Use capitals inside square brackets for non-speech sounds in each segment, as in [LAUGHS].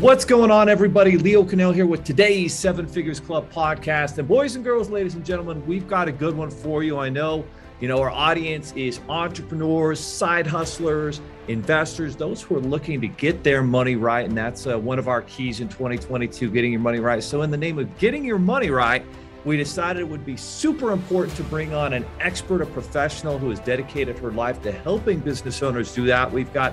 What's going on, everybody? Leo Cannell here with today's Seven Figures Club podcast. And boys and girls, ladies and gentlemen, we've got a good one for you. I know, you know, our audience is entrepreneurs, side hustlers, investors, those who are looking to get their money right. And that's uh, one of our keys in 2022, getting your money right. So, in the name of getting your money right, we decided it would be super important to bring on an expert, a professional who has dedicated her life to helping business owners do that. We've got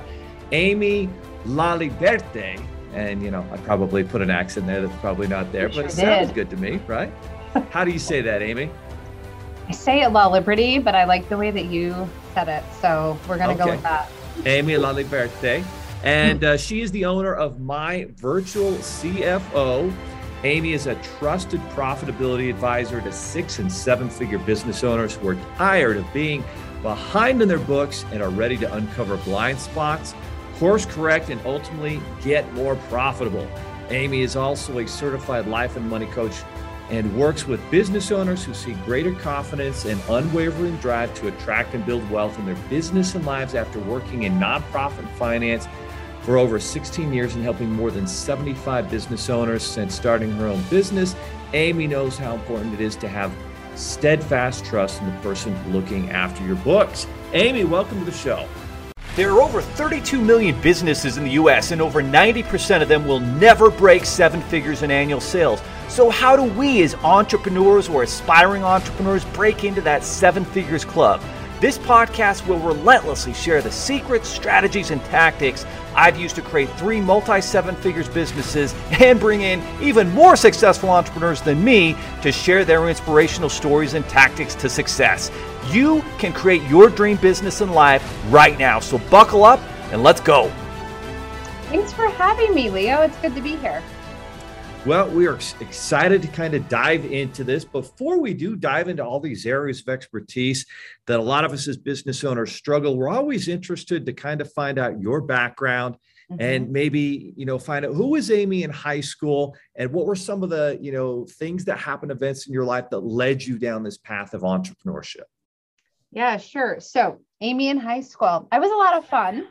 Amy Laliberte and you know, I probably put an accent there that's probably not there, but it sounds good to me, right? [LAUGHS] How do you say that, Amy? I say it La Liberty, but I like the way that you said it, so we're gonna okay. go with that. Amy La Liberte, and uh, she is the owner of My Virtual CFO. Amy is a trusted profitability advisor to six and seven figure business owners who are tired of being behind in their books and are ready to uncover blind spots course correct, and ultimately get more profitable. Amy is also a certified life and money coach and works with business owners who see greater confidence and unwavering drive to attract and build wealth in their business and lives after working in nonprofit finance for over 16 years and helping more than 75 business owners since starting her own business. Amy knows how important it is to have steadfast trust in the person looking after your books. Amy, welcome to the show. There are over 32 million businesses in the US, and over 90% of them will never break seven figures in annual sales. So, how do we, as entrepreneurs or aspiring entrepreneurs, break into that seven figures club? This podcast will relentlessly share the secrets, strategies, and tactics I've used to create three multi seven figures businesses and bring in even more successful entrepreneurs than me to share their inspirational stories and tactics to success. You can create your dream business and life right now. So buckle up and let's go. Thanks for having me, Leo. It's good to be here. Well, we are excited to kind of dive into this. Before we do dive into all these areas of expertise that a lot of us as business owners struggle, we're always interested to kind of find out your background mm-hmm. and maybe, you know, find out who was Amy in high school and what were some of the, you know, things that happened, events in your life that led you down this path of entrepreneurship. Yeah, sure. So, Amy in high school, I was a lot of fun.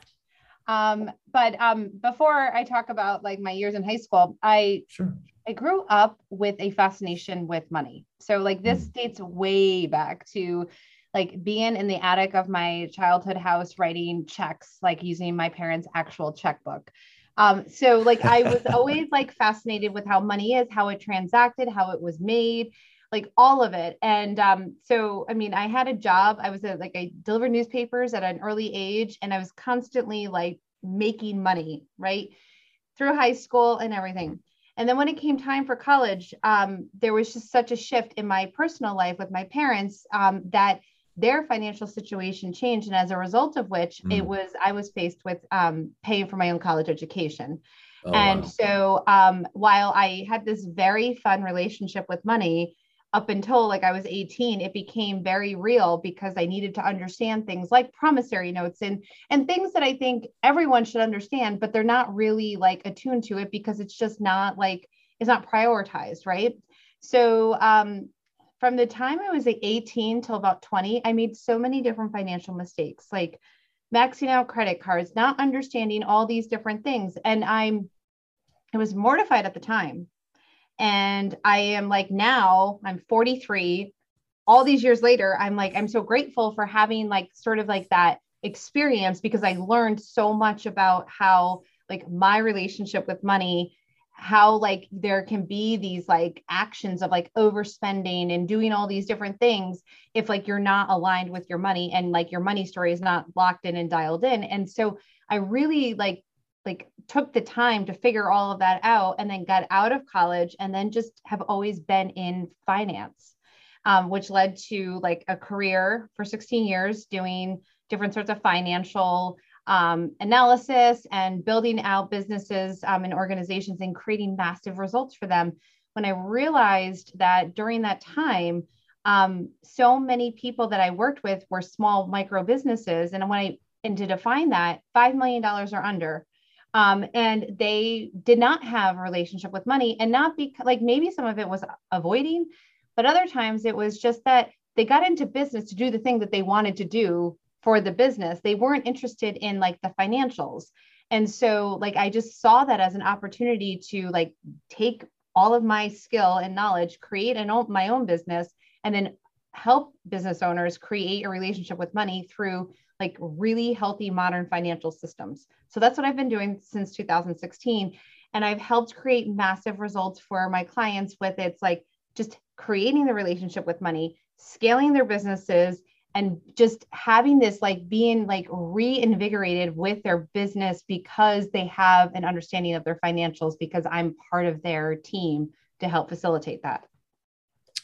Um, but um, before I talk about like my years in high school, I sure. I grew up with a fascination with money. So like this mm. dates way back to like being in the attic of my childhood house writing checks, like using my parents' actual checkbook. Um, so like I was [LAUGHS] always like fascinated with how money is, how it transacted, how it was made, like all of it. And um, so, I mean, I had a job. I was a, like, I delivered newspapers at an early age, and I was constantly like making money, right, through high school and everything. And then when it came time for college, um, there was just such a shift in my personal life with my parents um, that their financial situation changed, and as a result of which, mm. it was I was faced with um, paying for my own college education. Oh, and wow. so, um, while I had this very fun relationship with money, up until like I was 18, it became very real because I needed to understand things like promissory notes and and things that I think everyone should understand, but they're not really like attuned to it because it's just not like it's not prioritized, right? So um, from the time I was 18 till about 20, I made so many different financial mistakes, like maxing out credit cards, not understanding all these different things, and I'm I was mortified at the time and I am like now I'm 43. All these years later, I'm like, I'm so grateful for having like sort of like that experience because I learned so much about how like my relationship with money how like there can be these like actions of like overspending and doing all these different things if like you're not aligned with your money and like your money story is not locked in and dialed in and so i really like like took the time to figure all of that out and then got out of college and then just have always been in finance um, which led to like a career for 16 years doing different sorts of financial um, analysis and building out businesses um, and organizations and creating massive results for them. When i realized that during that time um, so many people that i worked with were small micro businesses. And when i and to define that $5 million or under um, and they did not have a relationship with money and not because like maybe some of it was avoiding but other times it was just that they got into business to do the thing that they wanted to do for the business. They weren't interested in like the financials. And so like I just saw that as an opportunity to like take all of my skill and knowledge, create an own, my own business, and then help business owners create a relationship with money through like really healthy modern financial systems. So that's what I've been doing since 2016. And I've helped create massive results for my clients with it's like just creating the relationship with money, scaling their businesses, and just having this like being like reinvigorated with their business because they have an understanding of their financials because I'm part of their team to help facilitate that.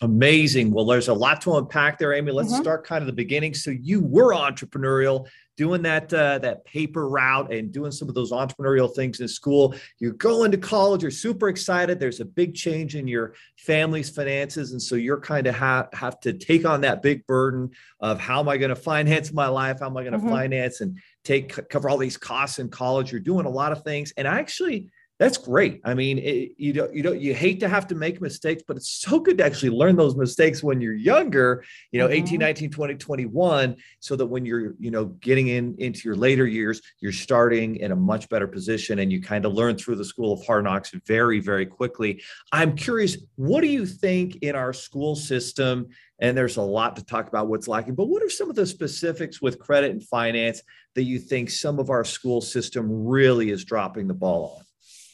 Amazing. Well, there's a lot to unpack there, Amy. Let's mm-hmm. start kind of the beginning. So you were entrepreneurial, doing that uh, that paper route and doing some of those entrepreneurial things in school. You're going to college. You're super excited. There's a big change in your family's finances, and so you're kind of ha- have to take on that big burden of how am I going to finance my life? How am I going to mm-hmm. finance and take cover all these costs in college? You're doing a lot of things, and I actually that's great. I mean, it, you don't, you don't, you hate to have to make mistakes, but it's so good to actually learn those mistakes when you're younger, you know, mm-hmm. 18, 19, 20, 21, so that when you're, you know, getting in into your later years, you're starting in a much better position and you kind of learn through the school of hard knocks very, very quickly. I'm curious, what do you think in our school system? And there's a lot to talk about what's lacking, but what are some of the specifics with credit and finance that you think some of our school system really is dropping the ball on?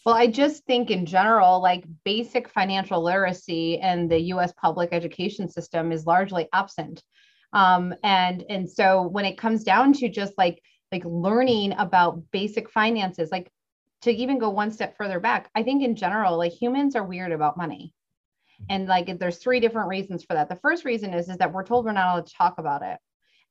Well, I just think in general, like basic financial literacy in the US public education system is largely absent. Um, and and so when it comes down to just like like learning about basic finances, like to even go one step further back, I think in general, like humans are weird about money. And like there's three different reasons for that. The first reason is is that we're told we're not allowed to talk about it.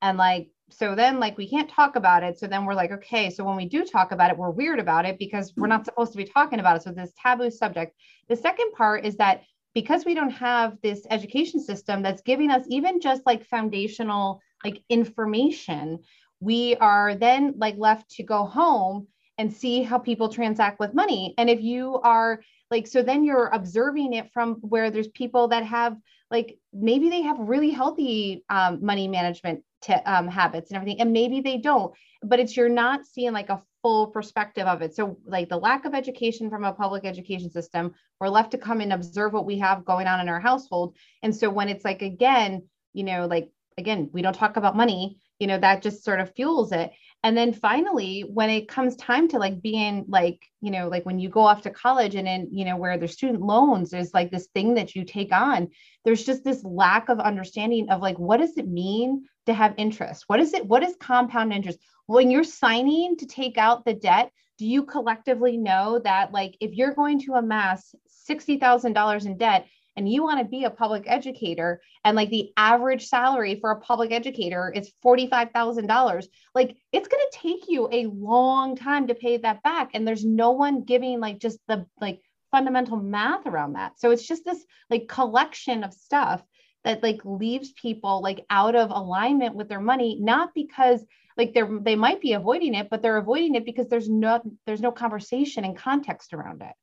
And like so then like we can't talk about it. So then we're like okay so when we do talk about it we're weird about it because we're not supposed to be talking about it. So this taboo subject. The second part is that because we don't have this education system that's giving us even just like foundational like information we are then like left to go home and see how people transact with money. And if you are like so then you're observing it from where there's people that have like maybe they have really healthy um, money management t- um, habits and everything and maybe they don't but it's you're not seeing like a full perspective of it. So like the lack of education from a public education system we're left to come and observe what we have going on in our household. And so when it's like again you know like again we don't talk about money you know that just sort of fuels it and then finally when it comes time to like being like you know like when you go off to college and then you know where there's student loans there's like this thing that you take on there's just this lack of understanding of like what does it mean to have interest? What is it what is compound interest? When you're signing to take out the debt do you collectively know that like if you're going to amass $60,000 in debt and you want to be a public educator and like the average salary for a public educator is $45,000 like it's going to take you a long time to pay that back and there's no one giving like just the like fundamental math around that. So it's just this like collection of stuff that like leaves people like out of alignment with their money not because like they're they might be avoiding it but they're avoiding it because there's no there's no conversation and context around it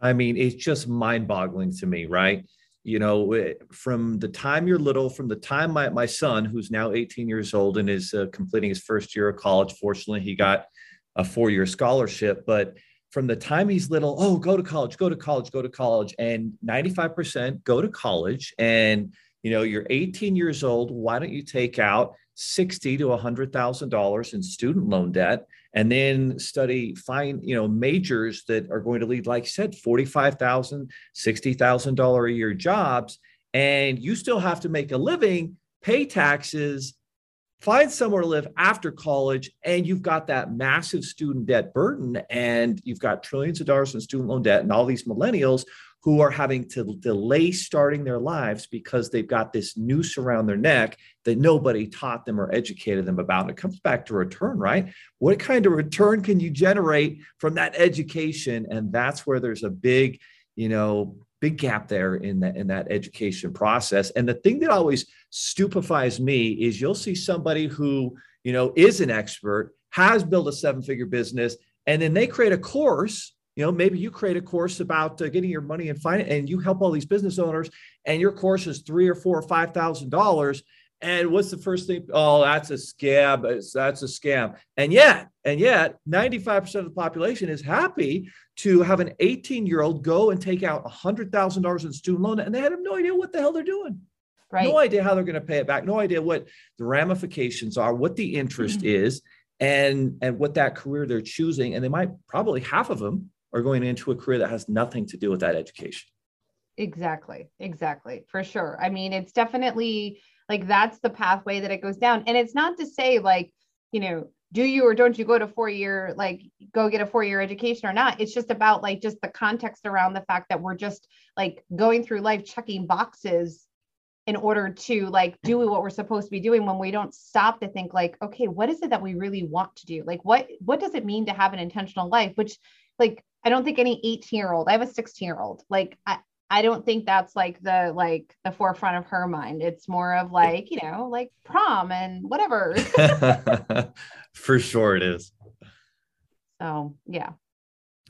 I mean, it's just mind boggling to me, right? You know, eh, from the time you're little, from the time my, my son, who's now 18 years old and is uh, completing his first year of college, fortunately, he got a four year scholarship. But from the time he's little, oh, go to college, go to college, go to college. And 95% go to college. And, you know, you're 18 years old. Why don't you take out 60 to $100,000 in student loan debt and then study fine you know majors that are going to lead like i said $45000 $60000 a year jobs and you still have to make a living pay taxes find somewhere to live after college and you've got that massive student debt burden and you've got trillions of dollars in student loan debt and all these millennials who are having to delay starting their lives because they've got this noose around their neck that nobody taught them or educated them about. And it comes back to return, right? What kind of return can you generate from that education? And that's where there's a big, you know, big gap there in that in that education process. And the thing that always stupefies me is you'll see somebody who, you know, is an expert, has built a seven-figure business, and then they create a course you know maybe you create a course about uh, getting your money in finance and you help all these business owners and your course is three or four or five thousand dollars And what's the first thing? Oh, that's a scam. That's a scam. And yet, and yet, 95% of the population is happy to have an 18 year old go and take out $100,000 in student loan, and they have no idea what the hell they're doing. Right. No idea how they're going to pay it back. No idea what the ramifications are, what the interest mm-hmm. is, and and what that career they're choosing. And they might probably half of them are going into a career that has nothing to do with that education. Exactly. Exactly. For sure. I mean, it's definitely like that's the pathway that it goes down. And it's not to say like, you know, do you or don't you go to four year like go get a four year education or not it's just about like just the context around the fact that we're just like going through life checking boxes in order to like do mm-hmm. what we're supposed to be doing when we don't stop to think like okay what is it that we really want to do like what what does it mean to have an intentional life which like i don't think any 18 year old i have a 16 year old like I, I don't think that's like the like the forefront of her mind. It's more of like, you know, like prom and whatever. [LAUGHS] For sure it is. So, yeah.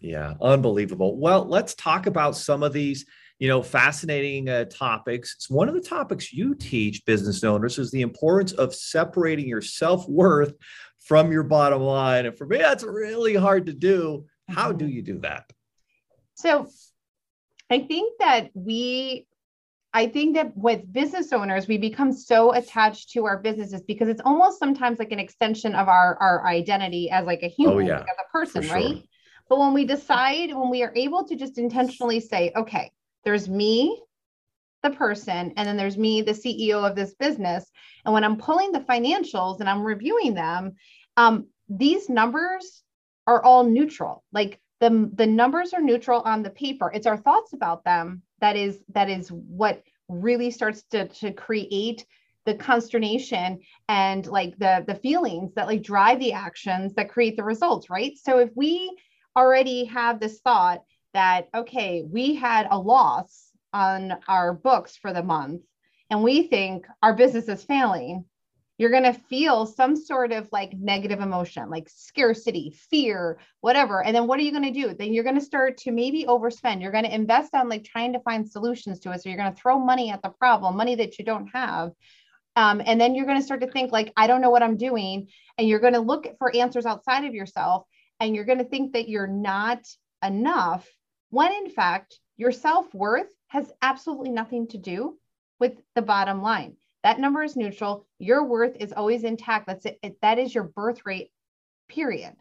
Yeah, unbelievable. Well, let's talk about some of these, you know, fascinating uh, topics. It's one of the topics you teach business owners is the importance of separating your self-worth from your bottom line. And for me, that's really hard to do. How do mm-hmm. you do that? So, I think that we I think that with business owners, we become so attached to our businesses because it's almost sometimes like an extension of our, our identity as like a human, oh, yeah. like as a person, sure. right? But when we decide, when we are able to just intentionally say, okay, there's me, the person, and then there's me, the CEO of this business. And when I'm pulling the financials and I'm reviewing them, um, these numbers are all neutral. Like the, the numbers are neutral on the paper. It's our thoughts about them that is that is what really starts to, to create the consternation and like the the feelings that like drive the actions that create the results, right? So if we already have this thought that okay, we had a loss on our books for the month and we think our business is failing you're going to feel some sort of like negative emotion, like scarcity, fear, whatever. And then what are you going to do? Then you're going to start to maybe overspend. You're going to invest on like trying to find solutions to it. So you're going to throw money at the problem, money that you don't have. Um, and then you're going to start to think like, I don't know what I'm doing. And you're going to look for answers outside of yourself. And you're going to think that you're not enough when in fact your self worth has absolutely nothing to do with the bottom line. That number is neutral. Your worth is always intact. That's it. That is your birth rate, period.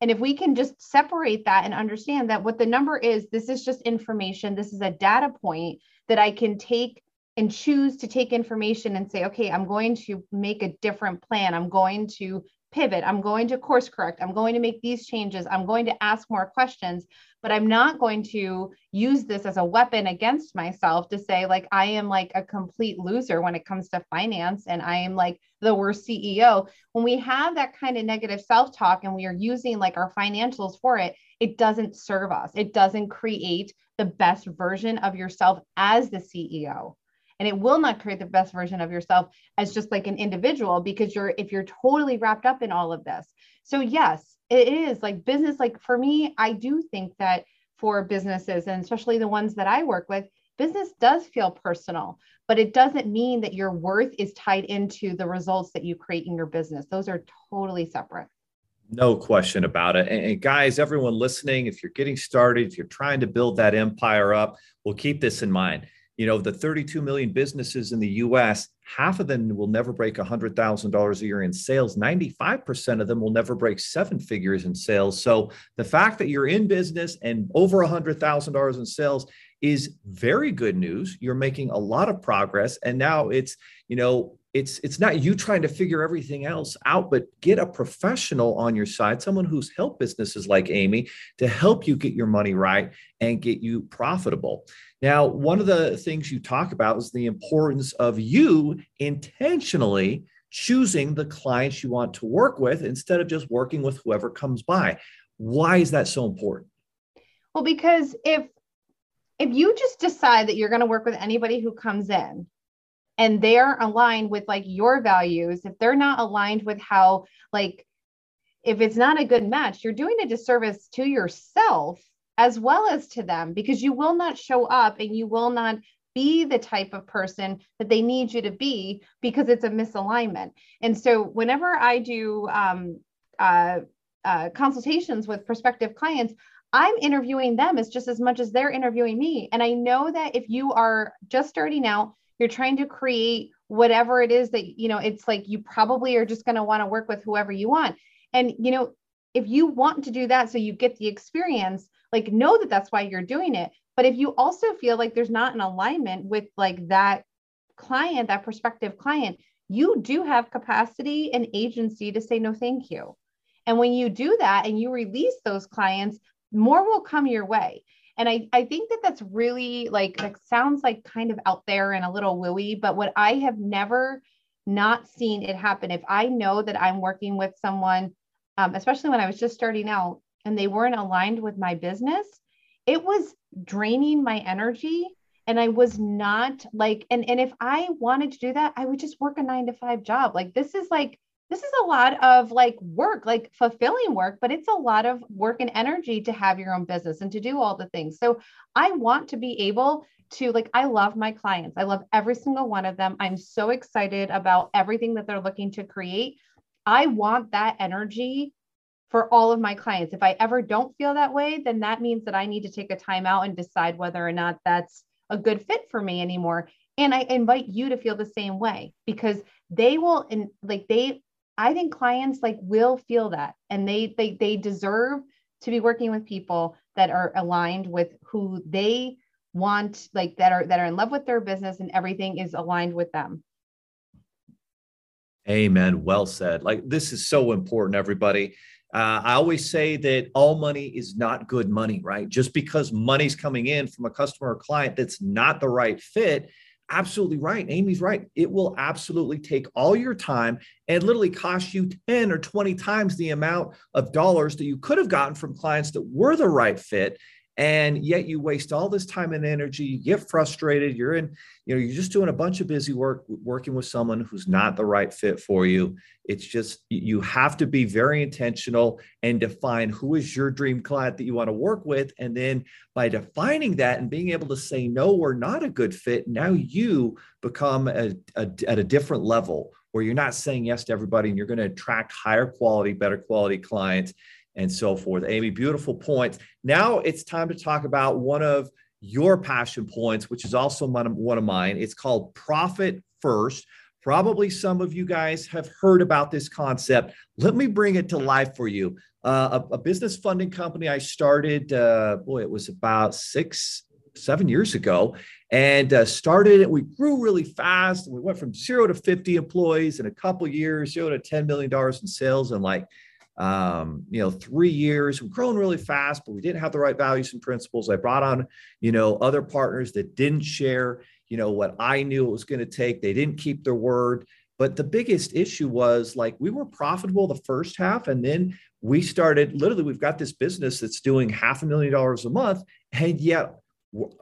And if we can just separate that and understand that what the number is, this is just information. This is a data point that I can take and choose to take information and say, okay, I'm going to make a different plan. I'm going to pivot. I'm going to course correct. I'm going to make these changes. I'm going to ask more questions, but I'm not going to use this as a weapon against myself to say, like, I am like a complete loser when it comes to finance and I am like the worst CEO. When we have that kind of negative self talk and we are using like our financials for it, it doesn't serve us. It doesn't create the best version of yourself as the CEO and it will not create the best version of yourself as just like an individual because you're if you're totally wrapped up in all of this. So yes it is like business like for me i do think that for businesses and especially the ones that i work with business does feel personal but it doesn't mean that your worth is tied into the results that you create in your business. Those are totally separate. No question about it. And, guys, everyone listening, if you're getting started, if you're trying to build that empire up, we'll keep this in mind you know, the 32 million businesses in the US, half of them will never break $100,000 a year in sales. 95% of them will never break seven figures in sales. So the fact that you're in business and over $100,000 in sales is very good news. You're making a lot of progress. And now it's, you know, it's it's not you trying to figure everything else out but get a professional on your side someone who's helped businesses like amy to help you get your money right and get you profitable. Now one of the things you talk about is the importance of you intentionally choosing the clients you want to work with instead of just working with whoever comes by. Why is that so important? Well because if if you just decide that you're going to work with anybody who comes in and they're aligned with like your values if they're not aligned with how like if it's not a good match you're doing a disservice to yourself as well as to them because you will not show up and you will not be the type of person that they need you to be because it's a misalignment. And so whenever I do um, uh, uh, consultations with prospective clients, I'm interviewing them as just as much as they're interviewing me. And I know that if you are just starting out, you're trying to create whatever it is that, you know, it's like you probably are just going to want to work with whoever you want. And, you know, if you want to do that so you get the experience, like know that that's why you're doing it. But if you also feel like there's not an alignment with like that client, that prospective client, you do have capacity and agency to say no, thank you. And when you do that and you release those clients, more will come your way. And I, I think that that's really like, that sounds like kind of out there and a little wooey, but what I have never not seen it happen, if I know that I'm working with someone, um, especially when I was just starting out and they weren't aligned with my business, it was draining my energy and i was not like and and if i wanted to do that i would just work a 9 to 5 job. Like this is like this is a lot of like work, like fulfilling work, but it's a lot of work and energy to have your own business and to do all the things. So I want to be able to like I love my clients. I love every single one of them. I'm so excited about everything that they're looking to create. I want that energy for all of my clients. If I ever don't feel that way, then that means that I need to take a time out and decide whether or not that's a good fit for me anymore. And I invite you to feel the same way because they will and like they I think clients like will feel that and they they they deserve to be working with people that are aligned with who they want like that are that are in love with their business and everything is aligned with them. Amen. Well said. Like this is so important everybody. Uh, I always say that all money is not good money, right? Just because money's coming in from a customer or client that's not the right fit absolutely right. Amy's right. It will absolutely take all your time and literally cost you 10 or 20 times the amount of dollars that you could have gotten from clients that were the right fit and yet you waste all this time and energy you get frustrated you're in you know you're just doing a bunch of busy work working with someone who's not the right fit for you. It's just you have to be very intentional and define who is your dream client that you want to work with and then by defining that and being able to say no we're not a good fit now you become a, a, at a different level where you're not saying yes to everybody and you're going to attract higher quality better quality clients and so forth. Amy, beautiful points. Now it's time to talk about one of your passion points, which is also one of mine. It's called Profit First. Probably some of you guys have heard about this concept. Let me bring it to life for you. Uh, a, a, business funding company I started, uh, boy, it was about six, seven years ago, and uh, started it. We grew really fast. We went from zero to 50 employees in a couple years, zero to $10 million in sales in like um, you know, three years. We've grown really fast, but we didn't have the right values and principles. I brought on, you know, other partners that didn't share, you know, what I knew it was going to take. They didn't keep their word. But the biggest issue was like we were profitable the first half, and then we started literally, we've got this business that's doing half a million dollars a month, and yet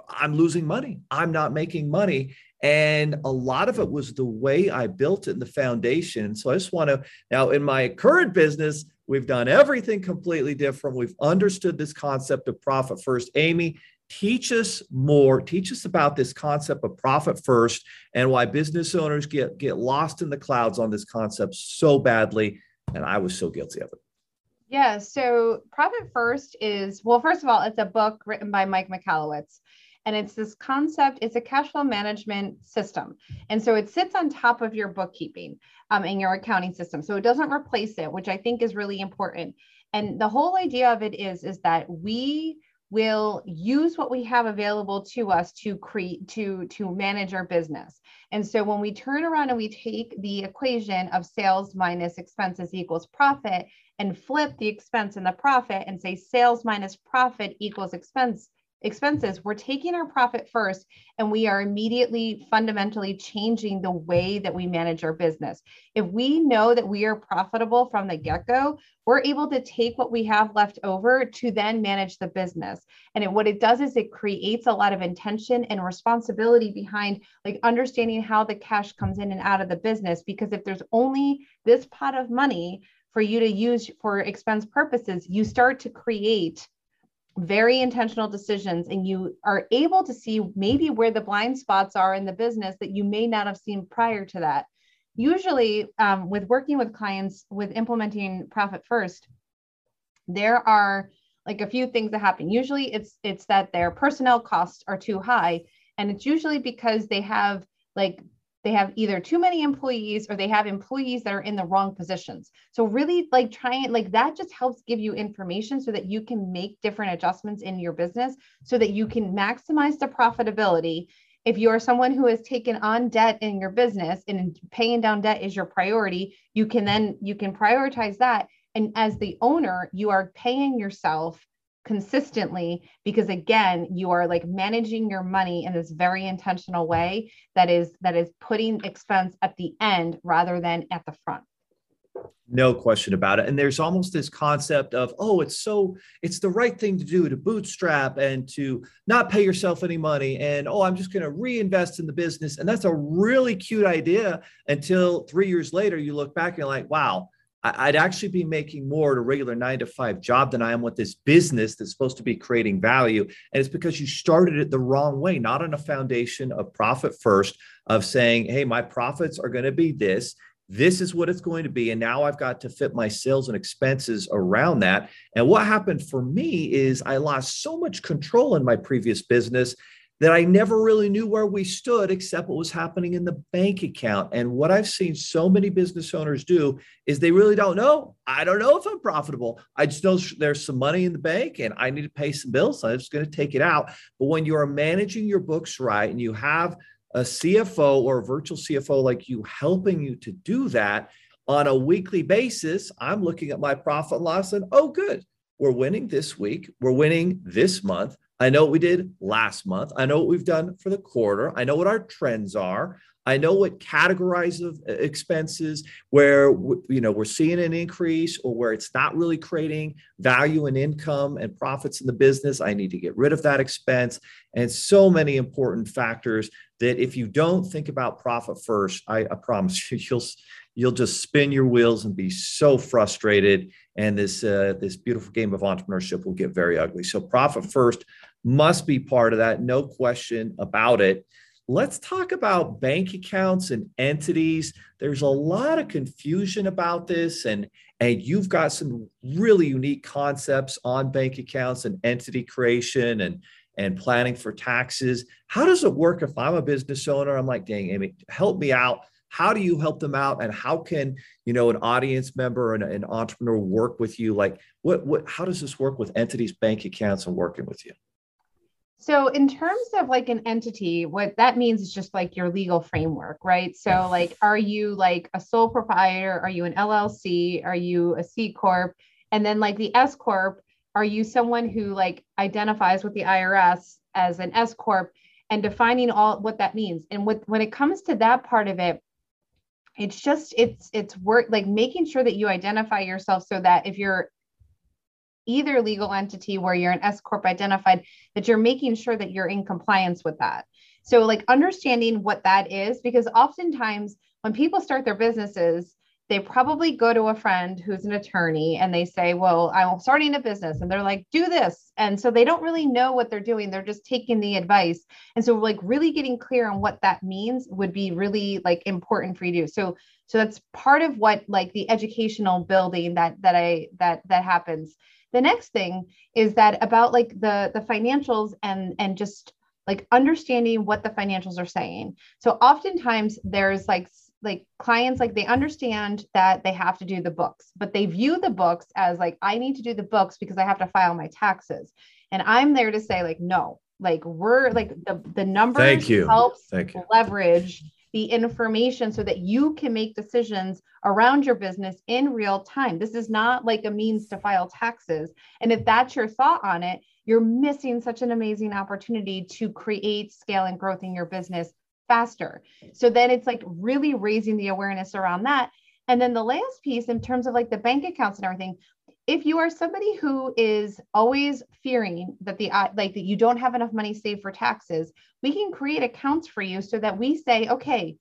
I'm losing money. I'm not making money. And a lot of it was the way I built it in the foundation. So I just want to now in my current business, We've done everything completely different. We've understood this concept of profit first. Amy, teach us more. Teach us about this concept of profit first and why business owners get, get lost in the clouds on this concept so badly. And I was so guilty of it. Yeah. So, Profit First is, well, first of all, it's a book written by Mike Michalowicz. And it's this concept, it's a cash flow management system. And so it sits on top of your bookkeeping um, and your accounting system. So it doesn't replace it, which I think is really important. And the whole idea of it is, is that we will use what we have available to us to create to to manage our business and so when we turn around and we take the equation of sales minus expenses equals profit and flip the expense and the profit and say sales minus profit equals expense expenses, we're taking our profit first and we are immediately fundamentally changing the way that we manage our business. If we know that we are profitable from the get go, we're able to take what we have left over to then manage the business. And it, what it does is it creates a lot of intention and responsibility behind like understanding how the cash comes in and out of the business. Because if there's only this pot of money for you to use for expense purposes, you start to create very intentional decisions and you are able to see maybe where the blind spots are in the business that you may not have seen prior to that. Usually um, with working with clients with implementing profit first there are like a few things that happen. Usually it's it's that their personnel costs are too high and it's usually because they have like they have either too many employees or they have employees that are in the wrong positions. So really like trying like that just helps give you information so that you can make different adjustments in your business so that you can maximize the profitability. If you are someone who has taken on debt in your business and paying down debt is your priority you can then you can prioritize that. And as the owner you are paying yourself consistently because again you are like managing your money in this very intentional way that is that is putting expense at the end rather than at the front. No question about it. And there's almost this concept of oh it's so it's the right thing to do to bootstrap and to not pay yourself any money and oh i'm just going to reinvest in the business. And that's a really cute idea until 3 years later you look back and you're like wow I'd actually be making more at a regular nine to five job than I am with this business that's supposed to be creating value. And it's because you started it the wrong way, not on a foundation of profit first, of saying, hey, my profits are going to be this. This is what it's going to be. And now I've got to fit my sales and expenses around that. And what happened for me is I lost so much control in my previous business that I never really knew where we stood except what was happening in the bank account. And what I've seen so many business owners do is they really don't know. I don't know if I'm profitable. I just know there's some money in the bank and I need to pay some bills. So I'm just going to take it out. But when you are managing your books right and you have a CFO or a virtual CFO like you helping you to do that on a weekly basis, I'm looking at my profit loss and oh, good. We're winning this week. We're winning this month. I know what we did last month. I know what we've done for the quarter. I know what our trends are. I know what categories of uh, expenses where you know we're seeing an increase or where it's not really creating value and income and profits in the business. I need to get rid of that expense and so many important factors that if you don't think about profit first, I, I promise [LAUGHS] you you'll you'll just spin your wheels and be so frustrated and this uh, this beautiful game of entrepreneurship will get very ugly. So profit first must be part of that, no question about it. Let's talk about bank accounts and entities. There's a lot of confusion about this, and, and you've got some really unique concepts on bank accounts and entity creation and, and planning for taxes. How does it work if I'm a business owner? I'm like, dang, Amy, help me out. How do you help them out? And how can, you know, an audience member and an entrepreneur work with you? Like, what, what, how does this work with entities, bank accounts, and working with you? So, in terms of like an entity, what that means is just like your legal framework, right? So, like, are you like a sole proprietor? Are you an LLC? Are you a C Corp? And then, like, the S Corp, are you someone who like identifies with the IRS as an S Corp and defining all what that means? And with, when it comes to that part of it, it's just it's it's work like making sure that you identify yourself so that if you're either legal entity where you're an S corp identified that you're making sure that you're in compliance with that. So like understanding what that is because oftentimes when people start their businesses they probably go to a friend who's an attorney and they say, Well, I'm starting a business. And they're like, Do this. And so they don't really know what they're doing. They're just taking the advice. And so, like, really getting clear on what that means would be really like important for you to. So, so that's part of what like the educational building that that I that that happens the next thing is that about like the the financials and and just like understanding what the financials are saying so oftentimes there's like like clients like they understand that they have to do the books but they view the books as like i need to do the books because i have to file my taxes and i'm there to say like no like we're like the the numbers Thank you. helps Thank you. leverage the information so that you can make decisions around your business in real time. This is not like a means to file taxes. And if that's your thought on it, you're missing such an amazing opportunity to create scale and growth in your business faster. So then it's like really raising the awareness around that. And then the last piece, in terms of like the bank accounts and everything, if you are somebody who is always fearing that the uh, like that you don't have enough money saved for taxes we can create accounts for you so that we say okay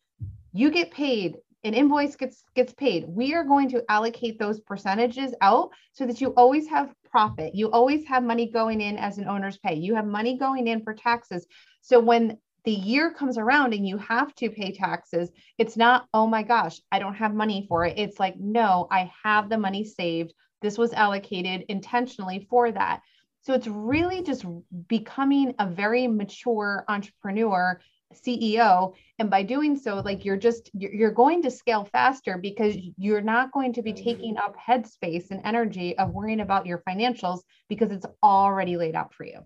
you get paid an invoice gets gets paid, we are going to allocate those percentages out so that you always have profit. You always have money going in as an owner's pay. You have money going in for taxes. So when the year comes around and you have to pay taxes, it's not, oh my gosh, I don't have money for it. It's like, no, I have the money saved. This was allocated intentionally for that. So it's really just becoming a very mature entrepreneur CEO. And by doing so, like you're just, you're going to scale faster because you're not going to be taking up headspace and energy of worrying about your financials because it's already laid out for you.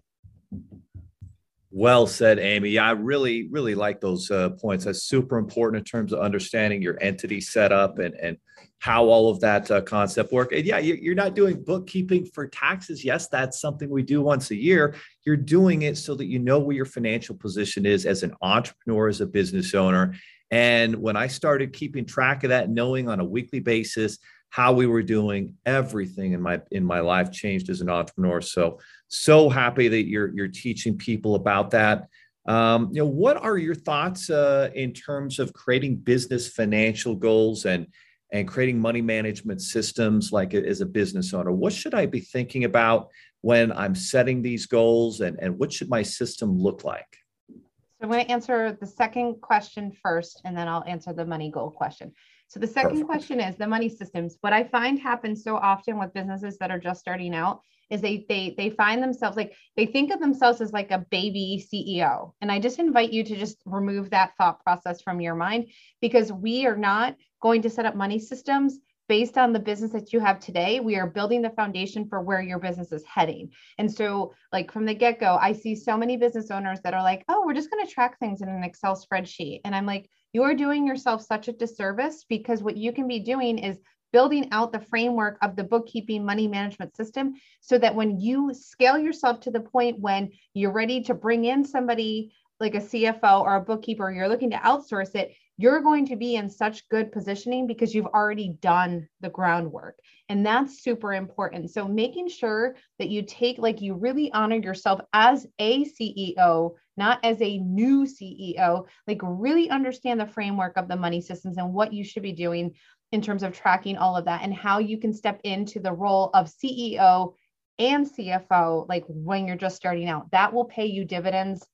Well said, Amy. I really, really like those uh, points. That's super important in terms of understanding your entity setup and and how all of that uh, concept work. And yeah, you're not doing bookkeeping for taxes. Yes, that's something we do once a year. You're doing it so that you know where your financial position is as an entrepreneur, as a business owner. And when I started keeping track of that, knowing on a weekly basis how we were doing everything in my in my life changed as an entrepreneur so so happy that you're you're teaching people about that um, you know what are your thoughts uh, in terms of creating business financial goals and and creating money management systems like as a business owner what should i be thinking about when i'm setting these goals and and what should my system look like so i'm going to answer the second question first and then i'll answer the money goal question so the second Perfect. question is the money systems. What I find happens so often with businesses that are just starting out is they they they find themselves like they think of themselves as like a baby CEO. And I just invite you to just remove that thought process from your mind because we are not going to set up money systems based on the business that you have today, we are building the foundation for where your business is heading. And so, like from the get go, I see so many business owners that are like, oh, we're just going to track things in an Excel spreadsheet. And I'm like, you're doing yourself such a disservice because what you can be doing is building out the framework of the bookkeeping money management system so that when you scale yourself to the point when you're ready to bring in somebody like a CFO or a bookkeeper, you're looking to outsource it, you're going to be in such good positioning because you've already done the groundwork. And that's super important. So making sure that you take, like, you really honor yourself as a CEO, not as a new CEO, like, really understand the framework of the money systems and what you should be doing in terms of tracking all of that and how you can step into the role of CEO and CFO, like when you're just starting out. That will pay you dividends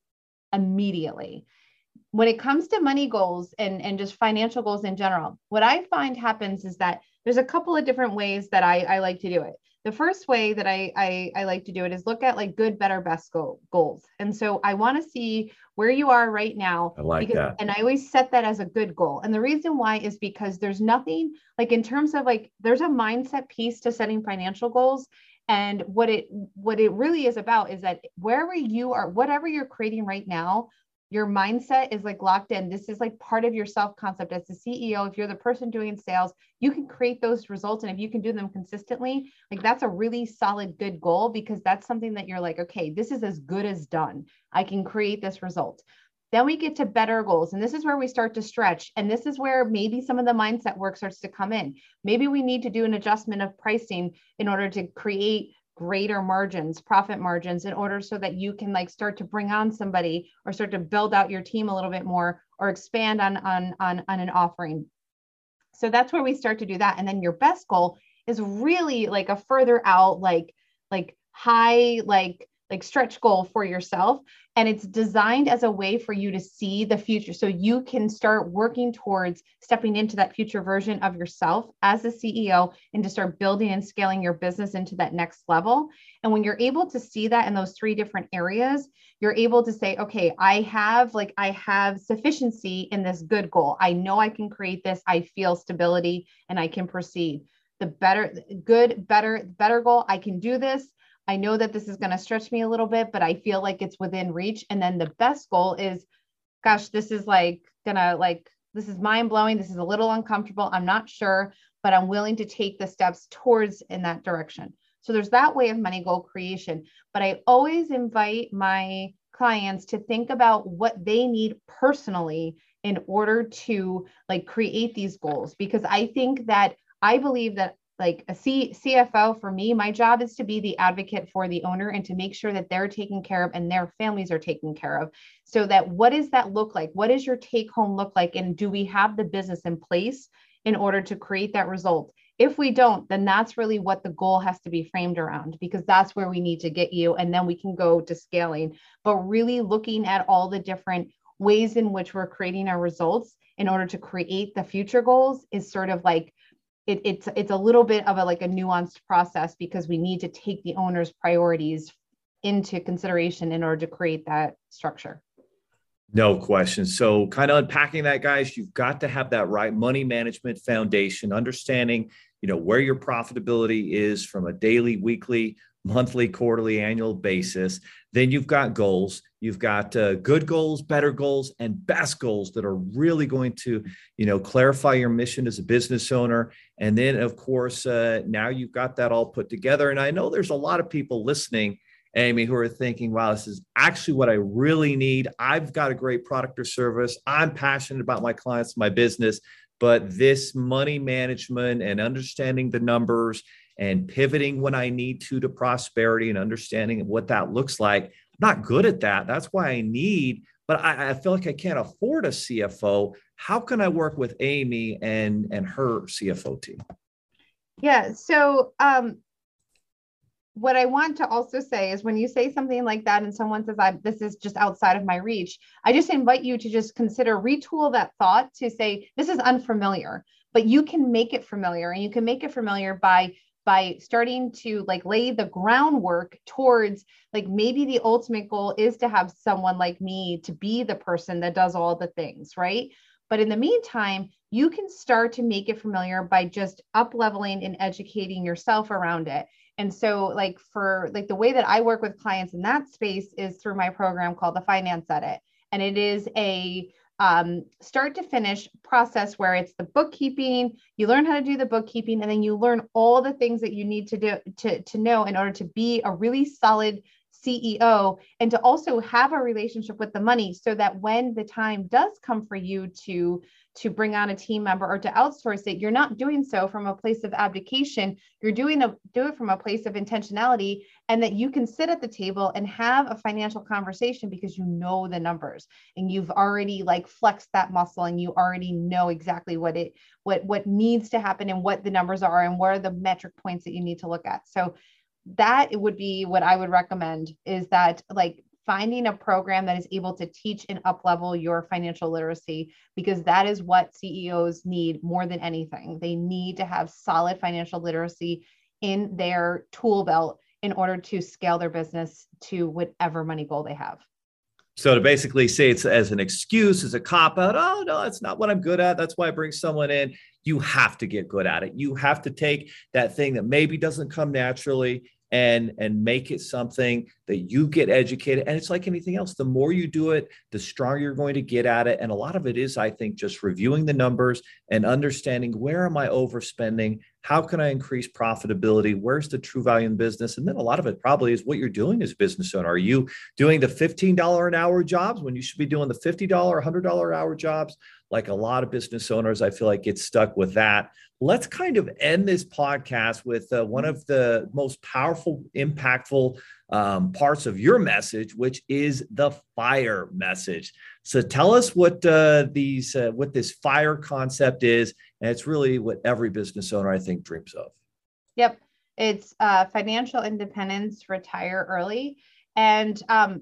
immediately when it comes to money goals and, and just financial goals in general, what I find happens is that there's a couple of different ways that I, I like to do it. The first way that I, I, I like to do it is look at like good, better, best goal, goals. And so I want to see where you are right now. I like because, that. And I always set that as a good goal. And the reason why is because there's nothing like in terms of like there's a mindset piece to setting financial goals and what it what it really is about is that wherever you are whatever you're creating right now your mindset is like locked in. This is like part of your self concept as the CEO. If you're the person doing sales, you can create those results. And if you can do them consistently, like that's a really solid, good goal because that's something that you're like, okay, this is as good as done. I can create this result. Then we get to better goals. And this is where we start to stretch. And this is where maybe some of the mindset work starts to come in. Maybe we need to do an adjustment of pricing in order to create greater margins, profit margins in order so that you can like start to bring on somebody or start to build out your team a little bit more or expand on on on, on an offering. So that's where we start to do that. And then your best goal is really like a further out, like like high, like like stretch goal for yourself and it's designed as a way for you to see the future. So you can start working towards stepping into that future version of yourself as a CEO and to start building and scaling your business into that next level. And when you're able to see that in those three different areas you're able to say okay I have like I have sufficiency in this good goal. I know I can create this. I feel stability and I can proceed. The better good better better goal I can do this I know that this is going to stretch me a little bit, but I feel like it's within reach. And then the best goal is, gosh, this is like gonna like this is mind blowing. This is a little uncomfortable. I'm not sure, but I'm willing to take the steps towards in that direction. So there's that way of money goal creation. But I always invite my clients to think about what they need personally in order to like create these goals because I think that I believe that like a C, CFO for me, my job is to be the advocate for the owner and to make sure that they're taken care of and their families are taken care of. So that what does that look like? What does your take home look like? And do we have the business in place in order to create that result? If we don't, then that's really what the goal has to be framed around because that's where we need to get you. And then we can go to scaling. But really looking at all the different ways in which we're creating our results in order to create the future goals is sort of like it, it's it's a little bit of a like a nuanced process because we need to take the owner's priorities into consideration in order to create that structure. No question. So, kind of unpacking that, guys, you've got to have that right money management foundation, understanding, you know, where your profitability is from a daily, weekly, monthly, quarterly, annual basis. Then you've got goals. You've got uh, good goals, better goals, and best goals that are really going to, you know, clarify your mission as a business owner. And then, of course, uh, now you've got that all put together. And I know there's a lot of people listening, Amy, who are thinking, "Wow, this is actually what I really need. I've got a great product or service. I'm passionate about my clients, my business." But this money management and understanding the numbers and pivoting when I need to to prosperity and understanding what that looks like. Not good at that. That's why I need, but I, I feel like I can't afford a CFO. How can I work with Amy and and her CFO team? Yeah. So um, what I want to also say is when you say something like that and someone says, I, this is just outside of my reach, I just invite you to just consider retool that thought to say, this is unfamiliar, but you can make it familiar and you can make it familiar by by starting to like lay the groundwork towards like maybe the ultimate goal is to have someone like me to be the person that does all the things right? But in the meantime you can start to make it familiar by just up leveling and educating yourself around it. And so like for like the way that i work with clients in that space is through my program called the finance edit. And it is a um, start to finish process where it's the bookkeeping. You learn how to do the bookkeeping and then you learn all the things that you need to do to, to know in order to be a really solid ceo and to also have a relationship with the money so that when the time does come for you to to bring on a team member or to outsource it you're not doing so from a place of abdication. You're doing a do it from a place of intentionality and that you can sit at the table and have a financial conversation because you know the numbers and you've already like flexed that muscle and you already know exactly what it what what needs to happen and what the numbers are and what are the metric points that you need to look at. So that would be what i would recommend is that like finding a program that is able to teach and uplevel your financial literacy because that is what CEOs need more than anything. They need to have solid financial literacy in their tool belt in order to scale their business to whatever money goal they have. So to basically say it's as an excuse, as a cop out, oh no, that's not what I'm good at. That's why I bring someone in. You have to get good at it. You have to take that thing that maybe doesn't come naturally and and make it something that you get educated. And it's like anything else the more you do it the stronger you're going to get at it. And a lot of it is i think just reviewing the numbers and understanding where am i overspending how can i increase profitability where's the true value in business and then a lot of it probably is what you're doing as a business owner are you doing the $15 an hour jobs when you should be doing the $50 $100 an hour jobs like a lot of business owners, I feel like get stuck with that. Let's kind of end this podcast with uh, one of the most powerful, impactful um, parts of your message, which is the fire message. So tell us what uh, these, uh, what this fire concept is, and it's really what every business owner I think dreams of. Yep, it's uh, financial independence, retire early, and um,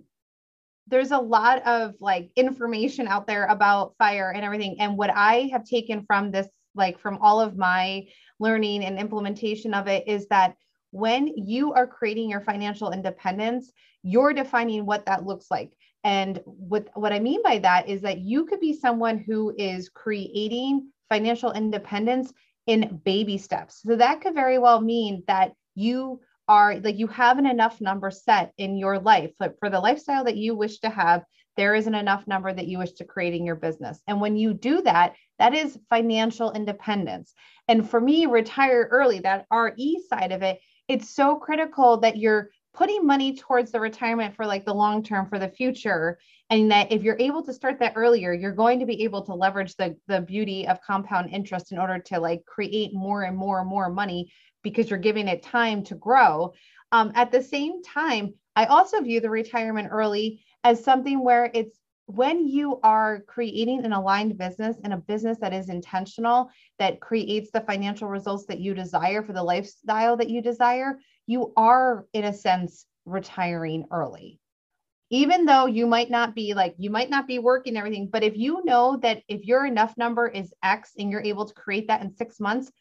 there's a lot of like information out there about fire and everything. And what i have taken from this like from all of my learning and implementation of it is that when you are creating your financial independence you're defining what that looks like. And what what i mean by that is that you could be someone who is creating financial independence in baby steps. So that could very well mean that you are like you have an enough number set in your life but for the lifestyle that you wish to have there isn't enough number that you wish to create in your business. And when you do that that is financial independence. And for me retire early that re side of it it's so critical that you're putting money towards the retirement for like the long term for the future and that if you're able to start that earlier you're going to be able to leverage the the beauty of compound interest in order to like create more and more and more money because you're giving it time to grow. Um, at the same time i also view the retirement early as something where it's when you are creating an aligned business and a business that is intentional that creates the financial results that you desire for the lifestyle that you desire you are in a sense retiring early. Even though you might not be like you might not be working everything but if you know that if your enough number is x and you're able to create that in 6 months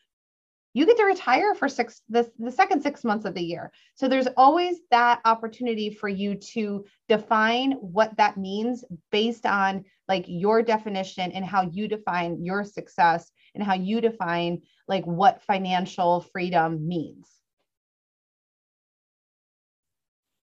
you get to retire for six the, the second six months of the year. So there's always that opportunity for you to define what that means based on like your definition and how you define your success and how you define like what financial freedom means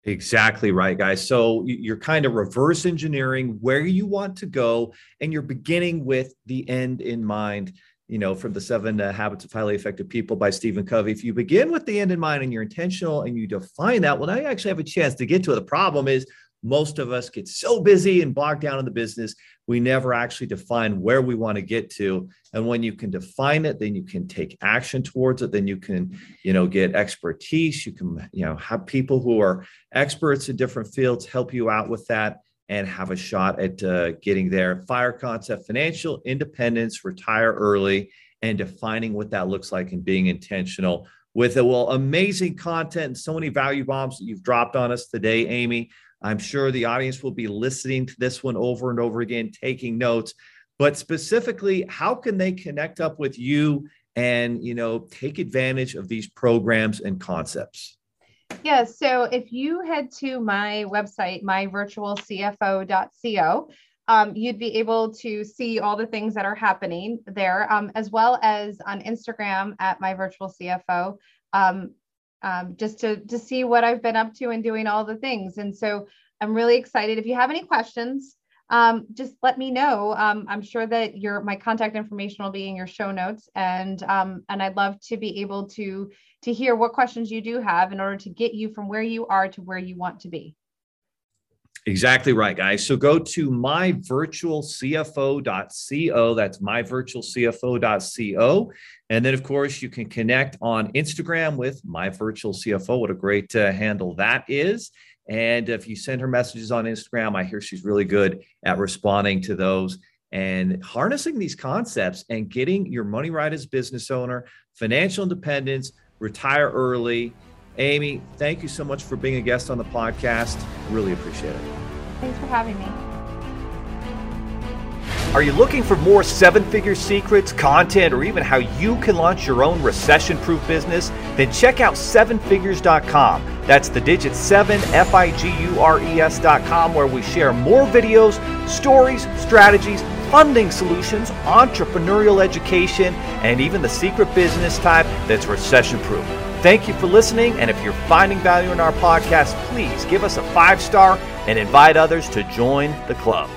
Exactly right, guys. So you're kind of reverse engineering where you want to go, and you're beginning with the end in mind you know, from the seven uh, habits of highly effective people by Stephen Covey. If you begin with the end in mind and you're intentional and you define that, well, now you actually have a chance to get to it. The problem is most of us get so busy and bogged down in the business, we never actually define where we want to get to. And when you can define it, then you can take action towards it. Then you can, you know, get expertise. You can, you know, have people who are experts in different fields help you out with that and have a shot at uh, getting there. Fire concept, financial independence, retire early, and defining what that looks like and being intentional with it. Well, amazing content and so many value bombs that you've dropped on us today, Amy. I'm sure the audience will be listening to this one over and over again, taking notes. But specifically, how can they connect up with you and you know take advantage of these programs and concepts? Yeah, so if you head to my website, myvirtualcfo.co, um, you'd be able to see all the things that are happening there, um, as well as on Instagram at myvirtualcfo, um, um, just to, to see what I've been up to and doing all the things. And so I'm really excited. If you have any questions, um, just let me know. Um, I'm sure that your my contact information will be in your show notes, and um, and I'd love to be able to to hear what questions you do have in order to get you from where you are to where you want to be. Exactly right, guys. So go to myvirtualcfo.co. That's myvirtualcfo.co. And then, of course, you can connect on Instagram with myvirtualcfo. What a great uh, handle that is. And if you send her messages on Instagram, I hear she's really good at responding to those and harnessing these concepts and getting your money right as a business owner, financial independence, retire early. Amy, thank you so much for being a guest on the podcast. Really appreciate it. Thanks for having me. Are you looking for more seven figure secrets, content, or even how you can launch your own recession proof business? Then check out sevenfigures.com. That's the digit 7 F I G U R E S.com, where we share more videos, stories, strategies, funding solutions, entrepreneurial education, and even the secret business type that's recession proof. Thank you for listening, and if you're finding value in our podcast, please give us a five star and invite others to join the club.